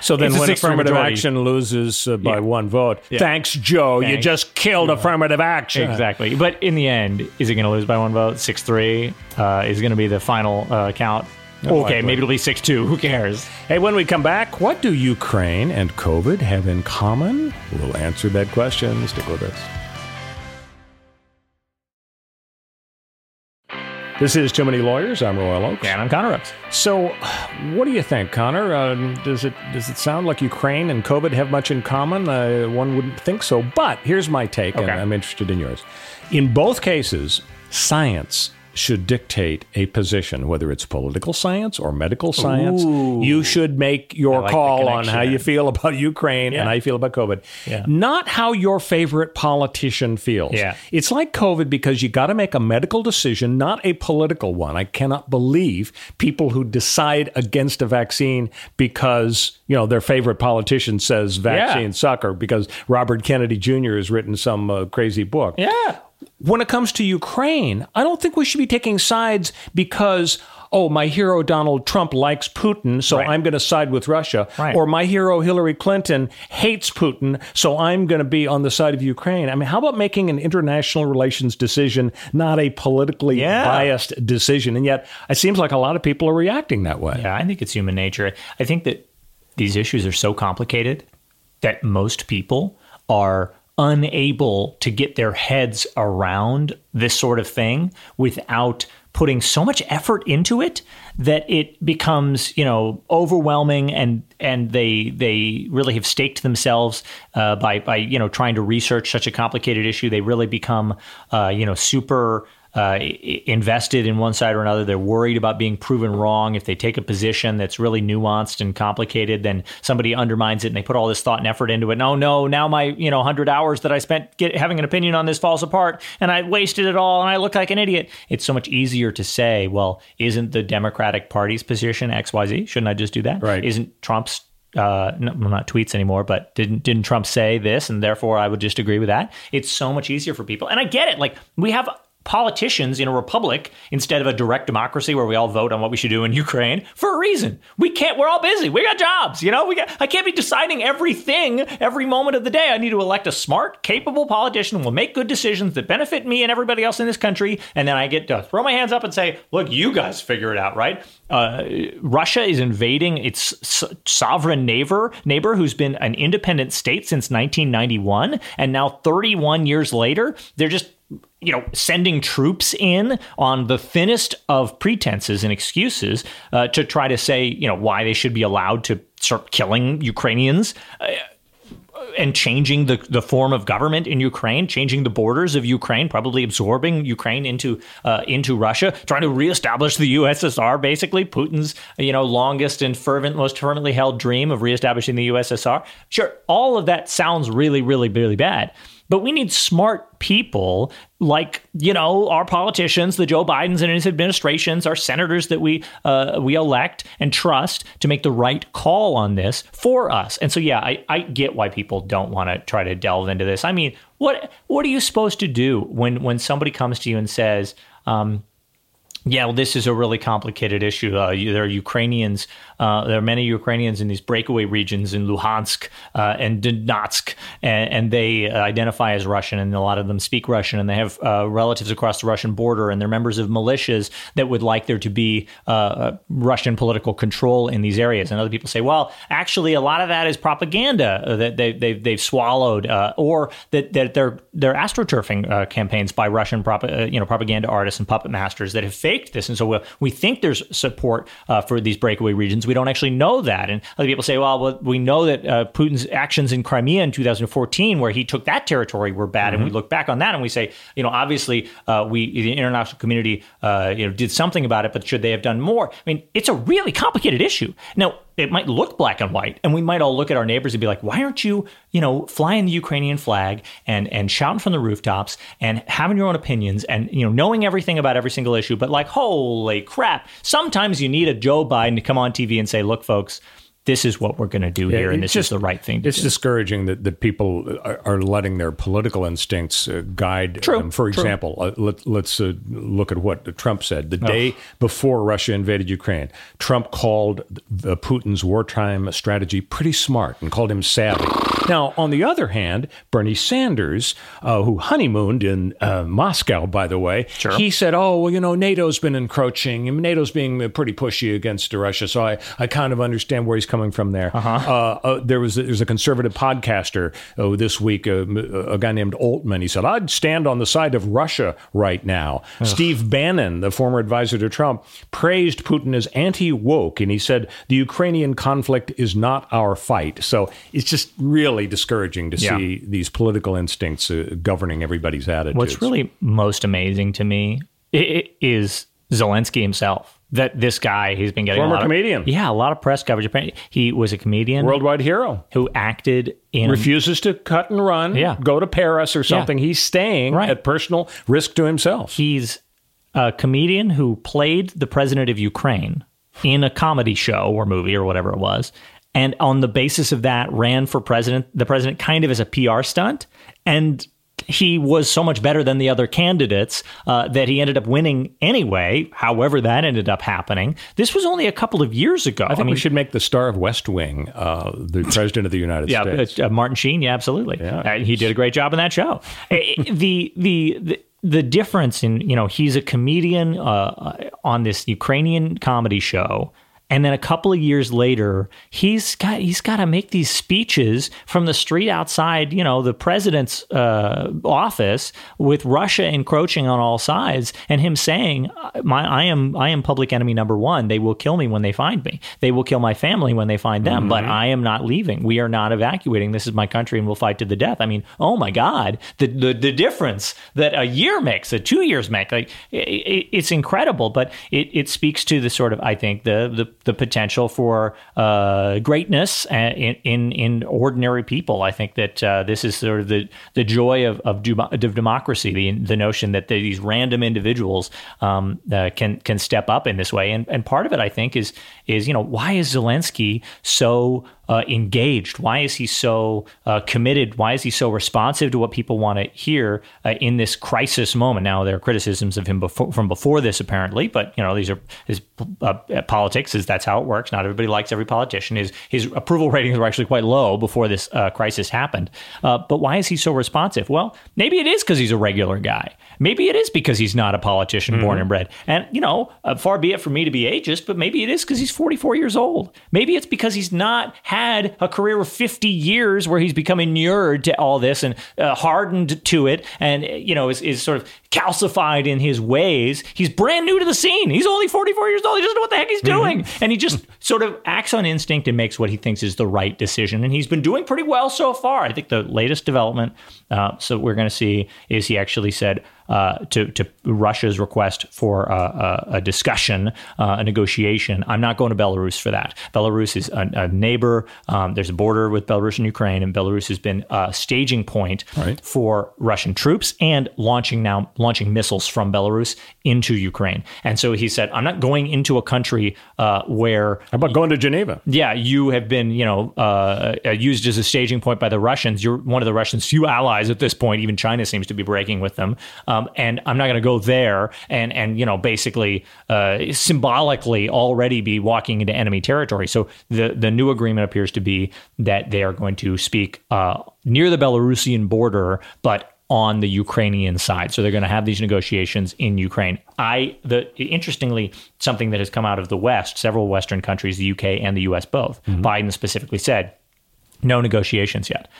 So then, It's when affirmative majority. action loses uh, by Yeah. one vote, thanks, Joe. You just killed affirmative action. Exactly. But in the end, is it going to lose by one vote? 6 3 uh, is going to be the final uh, count. Okay, maybe it'll be 6 2. Who cares? Hey, when we come back, what do Ukraine and COVID have in common? We'll answer that question. Stick with us. This is Too Many Lawyers. I'm Royal Oakes. And I'm Connor Oakes. So, what do you think, Connor? Um, does it does it sound like Ukraine and COVID have much in common? Uh, one wouldn't think so, but here's my take, and Okay. I'm interested in yours. In both cases, science should dictate a position, whether it's political science or medical science. Ooh. You should make your like call on how you feel about Ukraine Yeah. and how you feel about COVID. Yeah. Not how your favorite politician feels. Yeah. It's like COVID because you got to make a medical decision, not a political one. I cannot believe people who decide against a vaccine because, you know, their favorite politician says vaccines suck or because Robert Kennedy Jr. has written some uh, crazy book. Yeah. When it comes to Ukraine, I don't think we should be taking sides because oh, my hero Donald Trump likes Putin, so Right. I'm going to side with Russia. Right. Or my hero Hillary Clinton hates Putin, so I'm going to be on the side of Ukraine. I mean, how about making an international relations decision, not a politically Yeah. biased decision? And yet, it seems like a lot of people are reacting that way. Yeah, I think it's human nature. I think that these issues are so complicated that most people are unable to get their heads around this sort of thing without putting so much effort into it that it becomes you know overwhelming and and they they really have staked themselves uh, by by you know trying to research such a complicated issue. They really become uh, you know super uh, invested in one side or another. They're worried about being proven wrong. If they take a position that's really nuanced and complicated, then somebody undermines it and they put all this thought and effort into it. No, no, now my you know hundred hours that I spent get, having an opinion on this falls apart, and I wasted it all, and I look like an idiot. It's so much easier to say, well, isn't the Democratic Party's position X, Y, Z? Shouldn't I just do that? Right. Isn't Trump's uh, no, not tweets anymore, but didn't didn't Trump say this, and therefore I would just agree with that? It's so much easier for people, and I get it. Like we have politicians in a republic instead of a direct democracy where we all vote on what we should do in Ukraine for a reason. We can't. We're all busy. We got jobs. You know, we got. I can't be deciding everything every moment of the day. I need to elect a smart, capable politician who will make good decisions that benefit me and everybody else in this country, and then I get to throw my hands up and say, "Look, you guys figure it out, right?" Uh, Russia is invading its sovereign neighbor neighbor who's been an independent state since 1991, and now 31 years later, they're just you know, sending troops in on the thinnest of pretenses and excuses uh, to try to say, you know, why they should be allowed to start killing Ukrainians. Uh, and changing the, the form of government in Ukraine, changing the borders of Ukraine, probably absorbing Ukraine into uh, into Russia, trying to reestablish the USSR. Basically, Putin's you know longest and fervent, most fervently held dream of reestablishing the USSR. Sure, all of that sounds really, really, really bad. But we need smart people like you know our politicians, the Joe Bidens and his administrations, our senators that we uh, we elect and trust to make the right call on this for us. And so, yeah, I, I get why people don't want to try to delve into this. I mean, what what are you supposed to do when when somebody comes to you and says, um, yeah, well, this is a really complicated issue. Uh, there are Ukrainians. Uh, there are many Ukrainians in these breakaway regions in Luhansk uh, and Donetsk, and, and, they identify as Russian, and a lot of them speak Russian, and they have uh, relatives across the Russian border, and they're members of militias that would like there to be uh, Russian political control in these areas. And other people say, well, actually, a lot of that is propaganda that they, they've, they've swallowed, uh, or that, that they're, they're astroturfing campaigns by Russian prop, you know, propaganda artists and puppet masters that have faked this. And so we, we think there's support uh, for these breakaway regions. We don't actually know that. And other people say, well, well we know that uh, Putin's actions in Crimea in 2014, where he took that territory, were bad. Mm-hmm. And we mm-hmm. look back on that and we say, you know, obviously uh, we the international community, uh, you know, did something about it, but should they have done more? I mean, it's a really complicated issue. Now, it might look black and white. And we might all look at our neighbors and be like why aren't you you know flying the ukrainian flag and and shouting from the rooftops and having your own opinions and you know knowing everything about every single issue but like holy crap sometimes you need a joe biden to come on tv and say look folks this is what we're going to do yeah, here, and this just, is the right thing. it's do. It's discouraging that, that people are, are letting their political instincts uh, guide true, them. For true. example, uh, let, us uh, look at what Trump said the oh. day before Russia invaded Ukraine. Trump called Putin's wartime strategy pretty smart and called him savvy. Now, on the other hand, Bernie Sanders, uh, who honeymooned in uh, Moscow, by the way, sure. he said, "Oh, well, you know, NATO's been encroaching, and NATO's being pretty pushy against Russia, so I, I kind of understand where he's coming." Coming from there. Uh-huh. Uh, uh, there was there's a conservative podcaster uh, this week, uh, a guy named Altman. He said, "I'd stand on the side of Russia right now." Ugh. Steve Bannon, the former advisor to Trump, praised Putin as anti-woke, and he said the Ukrainian conflict is not our fight. So it's just really discouraging to yeah. see these political instincts uh, governing everybody's attitudes. What's really most amazing to me is Zelensky himself that this guy he's been getting former a lot comedian. Of, yeah, a lot of press coverage. He was a comedian, worldwide hero, who acted in refuses to cut and run. Yeah. go to Paris or something. Yeah. He's staying right. at personal risk to himself. He's a comedian who played the president of Ukraine in a comedy show or movie or whatever it was. And on the basis of that, ran for president, the president kind of as a PR stunt. And he was so much better than the other candidates uh, that he ended up winning anyway. However, that ended up happening. This was only a couple of years ago. I think I mean, we should make the star of West Wing uh, the president of the United yeah, States. Uh, Martin Sheen. Yeah, absolutely. Yeah. Uh, he did a great job in that show. the, the the the difference in you know he's a comedian uh, on this Ukrainian comedy show and then a couple of years later, he's got he's got to make these speeches from the street outside, you know, the president's uh, office with Russia encroaching on all sides, and him saying, "My I am I am public enemy number one. They will kill me when they find me. They will kill my family when they find them. Mm-hmm. But I am not leaving. We are not evacuating. This is my country, and we'll fight to the death." I mean, oh my God, the the, the difference that a year makes, that two years make, like it, it's incredible. But it, it speaks to the sort of I think the the the potential for uh, greatness in, in, in ordinary people. I think that uh, this is sort of the the joy of of, of democracy, the the notion that these random individuals um, uh, can can step up in this way, and and part of it I think is is you know why is Zelensky so uh, engaged? Why is he so uh, committed? Why is he so responsive to what people want to hear uh, in this crisis moment? Now there are criticisms of him before, from before this, apparently, but you know these are his uh, politics. Is that's how it works? Not everybody likes every politician. His his approval ratings were actually quite low before this uh, crisis happened. Uh, but why is he so responsive? Well, maybe it is because he's a regular guy. Maybe it is because he's not a politician mm-hmm. born and bred. And you know, far be it for me to be ageist, but maybe it is because he's 44 years old. Maybe it's because he's not had a career of 50 years where he's become inured to all this and uh, hardened to it and, you know, is, is sort of calcified in his ways. He's brand new to the scene. He's only 44 years old. He doesn't know what the heck he's mm-hmm. doing. Mm-hmm. And he just sort of acts on instinct and makes what he thinks is the right decision. And he's been doing pretty well so far. I think the latest development, uh, so we're going to see, is he actually said, uh, to, to Russia's request for a, a discussion, uh, a negotiation. I'm not going to Belarus for that. Belarus is a, a neighbor. Um, there's a border with Belarus and Ukraine, and Belarus has been a staging point right. for Russian troops and launching now launching missiles from Belarus into Ukraine. And so he said, I'm not going into a country uh, where. How about going to Geneva? Yeah, you have been, you know, uh, used as a staging point by the Russians. You're one of the Russians' few allies at this point. Even China seems to be breaking with them. Um, and I'm not going to go there and and you know basically uh, symbolically already be walking into enemy territory. So the the new agreement appears to be that they are going to speak uh, near the Belarusian border, but on the Ukrainian side. So they're going to have these negotiations in Ukraine. I the interestingly something that has come out of the West, several Western countries, the UK and the US both. Mm-hmm. Biden specifically said no negotiations yet.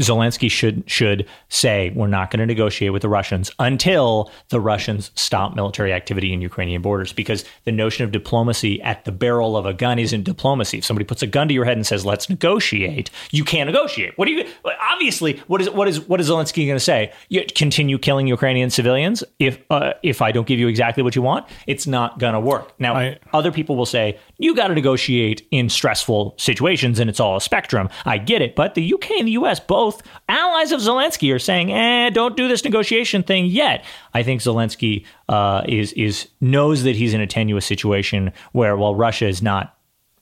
Zelensky should should say we're not going to negotiate with the Russians until the Russians stop military activity in Ukrainian borders because the notion of diplomacy at the barrel of a gun isn't diplomacy. If somebody puts a gun to your head and says let's negotiate, you can't negotiate. What do you obviously what is what is what is Zelensky going to say? You continue killing Ukrainian civilians if uh, if I don't give you exactly what you want, it's not going to work. Now I, other people will say you got to negotiate in stressful situations and it's all a spectrum. I get it, but the UK and the US both both allies of Zelensky are saying, "Eh, don't do this negotiation thing yet." I think Zelensky uh, is is knows that he's in a tenuous situation where, while Russia is not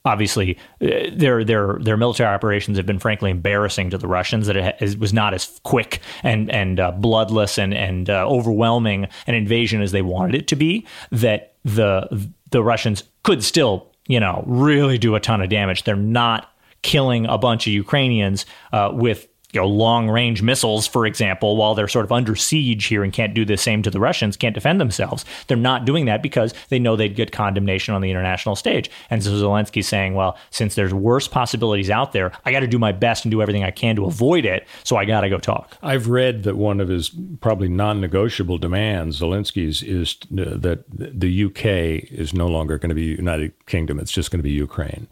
obviously uh, their their their military operations have been frankly embarrassing to the Russians that it was not as quick and and uh, bloodless and and uh, overwhelming an invasion as they wanted it to be that the the Russians could still you know really do a ton of damage they're not killing a bunch of Ukrainians uh, with you know, long range missiles, for example, while they're sort of under siege here and can't do the same to the Russians, can't defend themselves. They're not doing that because they know they'd get condemnation on the international stage. And so Zelensky's saying, well, since there's worse possibilities out there, I got to do my best and do everything I can to avoid it. So I got to go talk. I've read that one of his probably non negotiable demands, Zelensky's, is uh, that the UK is no longer going to be United Kingdom. It's just going to be Ukraine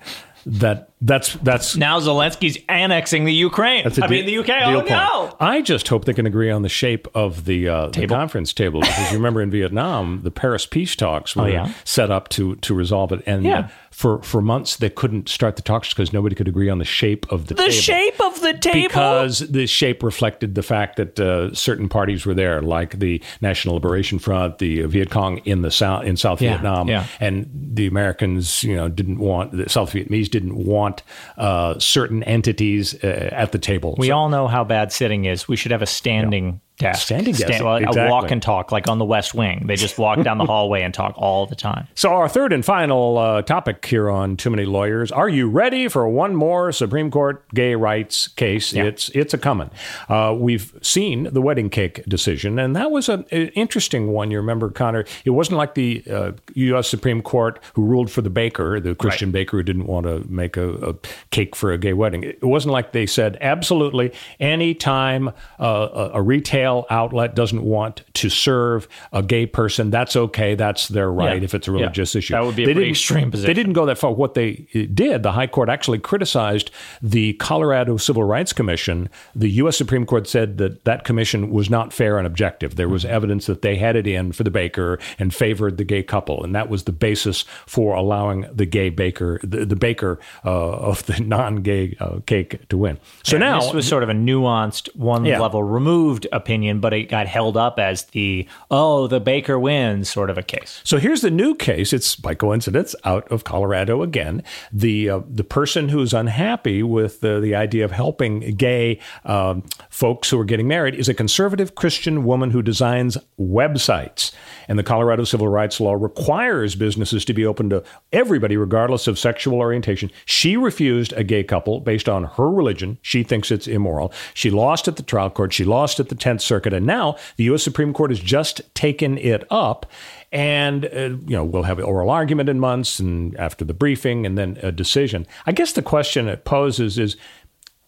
that that's that's now Zelensky's annexing the Ukraine. I de- mean the UK. Oh point. no! I just hope they can agree on the shape of the, uh, the conference table because you remember in Vietnam the Paris peace talks oh, were oh, yeah? set up to to resolve it, and yeah for for months they couldn't start the talks because nobody could agree on the shape of the, table. the table. shape of the table because the shape reflected the fact that uh, certain parties were there, like the National Liberation Front, the Viet Cong in the south in South yeah, Vietnam, yeah. and the Americans, you know, didn't want the South Vietnamese didn't want uh, certain entities uh, at the table. We so, all know how bad sitting is. We should have a standing desk. Standing desk. Stand, well, exactly. A walk and talk, like on the West Wing. They just walk down the hallway and talk all the time. So, our third and final uh, topic here on Too Many Lawyers. Are you ready for one more Supreme Court gay rights case? Yeah. It's it's a coming. Uh, we've seen the wedding cake decision, and that was a, an interesting one. You remember, Connor? It wasn't like the uh, U.S. Supreme Court who ruled for the baker, the Christian right. baker who didn't want to make a, a, cake for a gay wedding. It wasn't like they said absolutely any time uh, a, a retail retail outlet doesn't want to serve a gay person, that's okay. That's their right yeah. if it's a religious yeah. issue. That would be a pretty extreme position. They didn't go that far. What they did, the High Court actually criticized the Colorado Civil Rights Commission. The U.S. Supreme Court said that that commission was not fair and objective. There was evidence that they had it in for the baker and favored the gay couple, and that was the basis for allowing the gay baker, the, the baker uh, of the non-gay uh, cake, to win. So yeah, now this was sort of a nuanced, one level removed opinion opinion, but it got held up as the oh the baker wins sort of a case. So here's the new case. It's by coincidence out of Colorado again. The uh, the person who's unhappy with the, the idea of helping gay um, folks who are getting married is a conservative Christian woman who designs websites. And the Colorado civil rights law requires businesses to be open to everybody, regardless of sexual orientation. She refused a gay couple based on her religion. She thinks it's immoral. She lost at the trial court. She lost at the Tenth Circuit, and now the U.S. Supreme Court has just taken it up and uh, you know we'll have an oral argument in months and after the briefing and then a decision i guess the question it poses is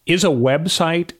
is a website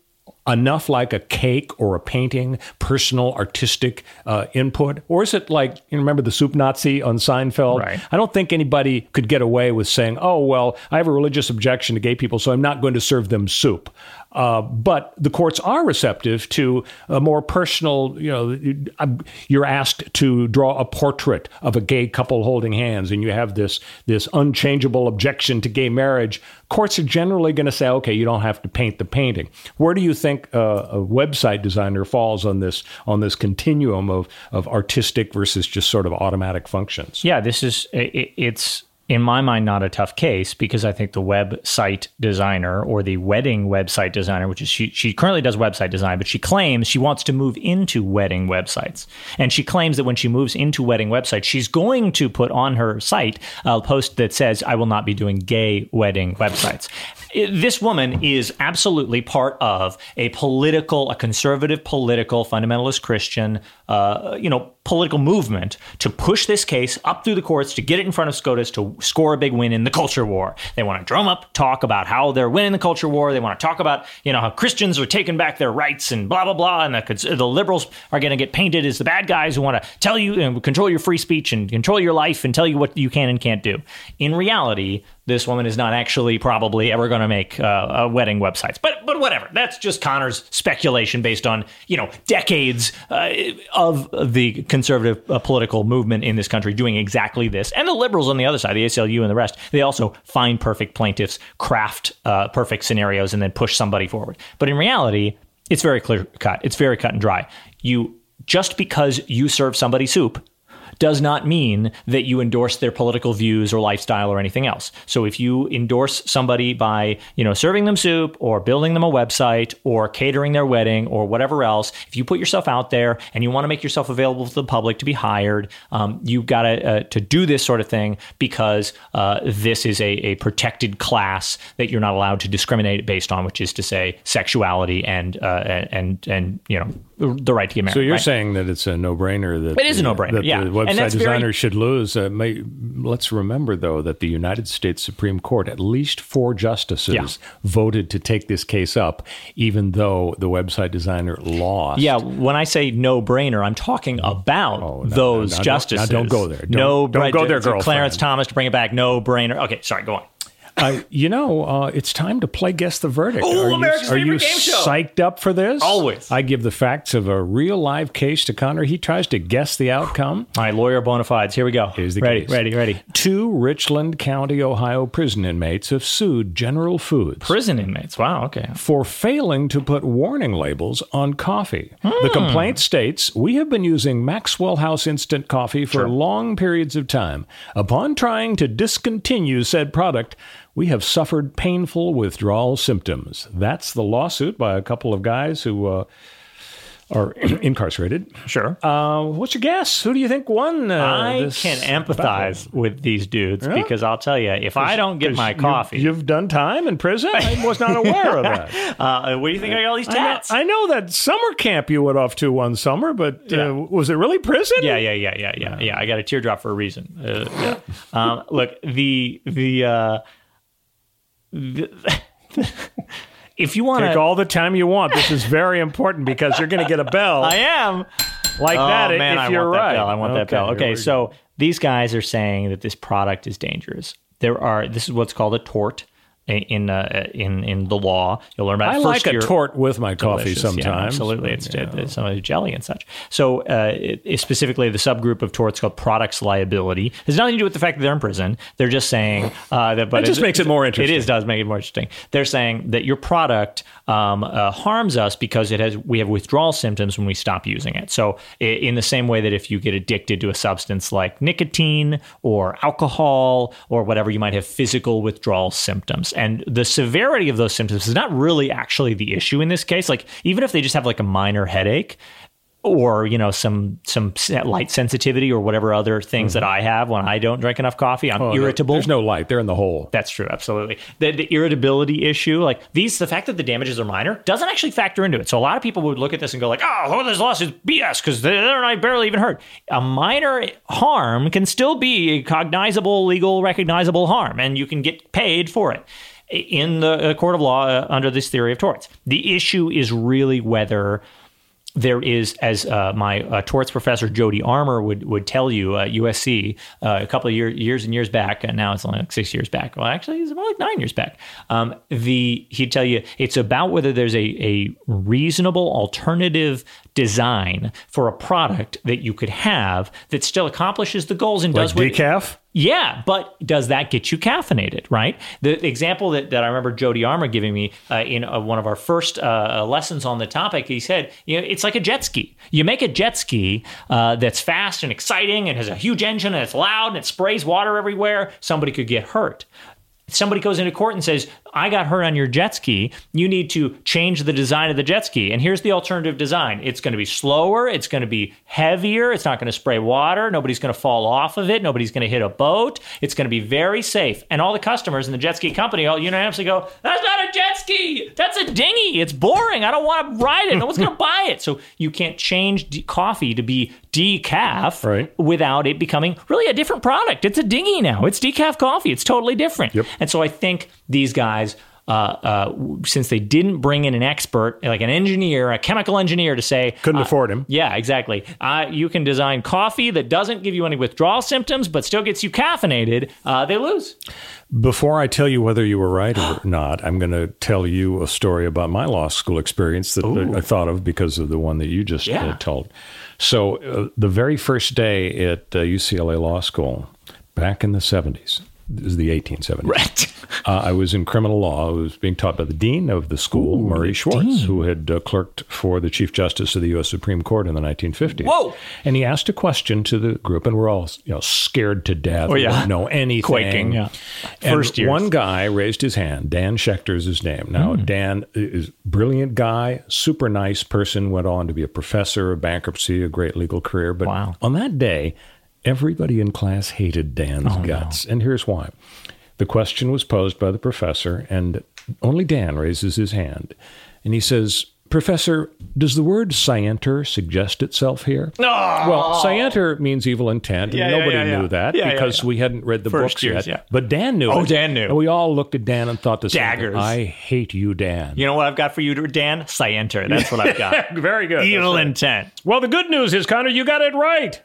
enough like a cake or a painting, personal artistic uh, input? Or is it like, you remember the soup Nazi on Seinfeld? Right. I don't think anybody could get away with saying, oh, well, I have a religious objection to gay people, so I'm not going to serve them soup. Uh, but the courts are receptive to a more personal, you know, you're asked to draw a portrait of a gay couple holding hands, and you have this, this unchangeable objection to gay marriage. Courts are generally going to say, okay, you don't have to paint the painting. Where do you think uh, a website designer falls on this on this continuum of of artistic versus just sort of automatic functions? Yeah, this is it, it's in my mind, not a tough case because I think the website designer or the wedding website designer, which is she, she currently does website design, but she claims she wants to move into wedding websites. And she claims that when she moves into wedding websites, she's going to put on her site a post that says, I will not be doing gay wedding websites. This woman is absolutely part of a political, a conservative political, fundamentalist Christian, uh, you know, political movement to push this case up through the courts to get it in front of SCOTUS to score a big win in the culture war. They want to drum up talk about how they're winning the culture war. They want to talk about you know how Christians are taking back their rights and blah blah blah, and the, the liberals are going to get painted as the bad guys who want to tell you and control your free speech and control your life and tell you what you can and can't do. In reality, this woman is not actually probably ever going to make uh, wedding websites. But but whatever. That's just Connor's speculation based on you know decades uh, of the conservative uh, political movement in this country doing exactly this, and the liberals on the other side, the ACLU and the rest. They also find perfect plaintiffs, craft uh, perfect scenarios, and then push somebody forward. But in reality, it's very clear cut. It's very cut and dry. You just because you serve somebody soup does not mean that you endorse their political views or lifestyle or anything else. So if you endorse somebody by, you know, serving them soup or building them a website or catering their wedding or whatever else, if you put yourself out there and you want to make yourself available to the public to be hired, um, you've got to, uh, to do this sort of thing because uh, this is a, a protected class that you're not allowed to discriminate based on, which is to say sexuality and uh, and and you know the right to get married. So you're right? saying that it's a no-brainer that it is a no-brainer. That yeah, the website designer very... should lose. Uh, may, let's remember though that the United States Supreme Court, at least four justices, yeah. voted to take this case up, even though the website designer lost. Yeah, when I say no-brainer, I'm talking about oh, no, those no, no, justices. Don't, don't, go there. Don't, no, don't go there, girlfriend. Clarence Thomas to bring it back. No-brainer. Okay, sorry, go on. Uh, you know, uh, it's time to play Guess the Verdict. Are America's you, favorite you game show. psyched up for this? Always. I give the facts of a real live case to Connor. He tries to guess the outcome. All right, lawyer bona fides. Here we go. Here's the ready, case. ready, ready. Two Richland County, Ohio prison inmates have sued General Foods. Prison inmates. Wow, okay. For failing to put warning labels on coffee. The complaint states We have been using Maxwell House instant coffee for Sure. long periods of time. Upon trying to discontinue said product, we have suffered painful withdrawal symptoms. That's the lawsuit by a couple of guys who uh, are incarcerated. Sure. Uh, what's your guess? Who do you think won? Uh, I can empathize battle? with these dudes Yeah? because I'll tell you, if I don't get my coffee, You've done time in prison? I was not aware of that. uh, what do you think I got all these I know, tats? I know that summer camp you went off to one summer, but Yeah. uh, was it really prison? Yeah, yeah, yeah, yeah, yeah, yeah. I got a teardrop for a reason. Uh, yeah. um, look, the the, uh, the if you want Take all the time you want. This is very important because you're going to get a bell I am. like oh that man, if I you're want right. that bell. I want that bell. Okay, so these guys are saying that this product is dangerous. There are this is what's called a tort. In uh, in in the law. You'll learn about it. I like a tort with my coffee Delicious, yeah, sometimes. absolutely, it's uh, some of the jelly and such. So, uh, it, it's specifically the subgroup of torts called products liability has nothing to do with the fact that they're in prison. They're just saying uh, that. But That just makes it more interesting. It is does make it more interesting. They're saying that your product um, uh, harms us because it has we have withdrawal symptoms when we stop using it. So, in the same way that if you get addicted to a substance like nicotine or alcohol or whatever, you might have physical withdrawal symptoms. And the severity of those symptoms is not really actually the issue in this case. Like even if they just have like a minor headache or you know some some light sensitivity or whatever other things that I have when I don't drink enough coffee, I'm Mm-hmm. Oh, irritable. There's no light. They're in the hole. That's true, absolutely. The, the irritability issue, like these, the fact that the damages are minor doesn't actually factor into it. So a lot of people would look at this and go like, "Oh, well, this loss is BS because they're not barely even hurt." A minor harm can still be a cognizable, legal, recognizable harm, and you can get paid for it in the uh, court of law uh, under this theory of torts. The issue is really whether there is, as uh, my uh, torts professor Jody Armour would would tell you, uh, USC uh, a couple of year, years and years back, and now it's only like six years back. Well, actually, it's more like nine years back. Um, the he'd tell you it's about whether there's a a reasonable alternative design for a product that you could have that still accomplishes the goals and Like does what decaf. Yeah, but does that get you caffeinated, right? The example that, that I remember Jody Armour giving me uh, in uh, one of our first uh, lessons on the topic, he said, you know, it's like a jet ski. You make a jet ski uh, that's fast and exciting and has a huge engine and it's loud and it sprays water everywhere. Somebody could get hurt. Somebody goes into court and says, I got hurt on your jet ski. You need to change the design of the jet ski. And here's the alternative design it's going to be slower, it's going to be heavier, it's not going to spray water, nobody's going to fall off of it, nobody's going to hit a boat, it's going to be very safe. And all the customers in the jet ski company all unanimously go, That's not a jet ski, that's a dinghy. It's boring. I don't want to ride it. No one's going to buy it. So you can't change de- coffee to be decaf Right. without it becoming really a different product. It's a dinghy now. It's decaf coffee. It's totally different. Yep. And so I think these guys, uh, uh, since they didn't bring in an expert, like an engineer, a chemical engineer, to say, Couldn't uh, afford him. Yeah, exactly. Uh, you can design coffee that doesn't give you any withdrawal symptoms, but still gets you caffeinated. Uh, they lose. Before I tell you whether you were right or not, I'm going to tell you a story about my law school experience that I I thought of because of the one that you just Yeah. uh, told. So, uh, the very first day at uh, UCLA Law School, back in the 70s, this is the 1870s. Right. Uh, I was in criminal law. I was being taught by the dean of the school, Murray Schwartz, who had uh, clerked for the Chief Justice of the U.S. Supreme Court in the 1950s. Whoa! And he asked a question to the group, and we're all you know scared to death. Oh, yeah. know anything. Quaking, yeah. And First years. one guy raised his hand. Dan Schechter is his name. Now, Hmm. Dan is brilliant guy, super nice person. Went on to be a professor of bankruptcy, a great legal career. But Wow. on that day, everybody in class hated Dan's Oh, guts, and here's why. The question was posed by the professor, and only Dan raises his hand, and he says. Professor, does the word scienter suggest itself here? No. Well, scienter means evil intent, and Yeah, nobody yeah, yeah. knew that because we hadn't read the First books years, yet. But Dan knew Oh, it. Dan knew. And we all looked at Dan and thought the same thing. I hate you, Dan. You know what I've got for you, Dan? Scienter. That's what I've got. Very good. Evil right. intent. Well, the good news is, Connor, you got it right.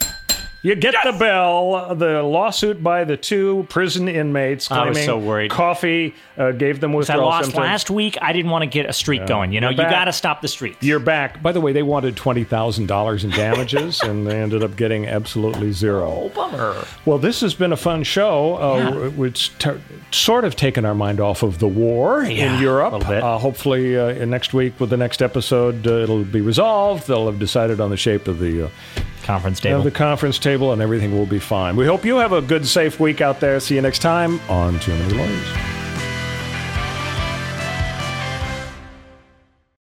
You get the bell. The lawsuit by the two prison inmates I claiming was so worried. coffee uh, gave them I lost symptoms. last week. I didn't want to get a streak going. You know, You're you got to stop the streak. You're back. By the way, they wanted twenty thousand dollars in damages, and they ended up getting absolutely zero. oh, bummer. Well, this has been a fun show. Uh, It's t- sort of taken our mind off of the war Yeah, in Europe. a little bit. Uh, hopefully, uh, next week with the next episode, uh, it'll be resolved. They'll have decided on the shape of the uh, Conference table. the conference table, and everything will be fine. We hope you have a good, safe week out there. See you next time on Too Many Lawyers.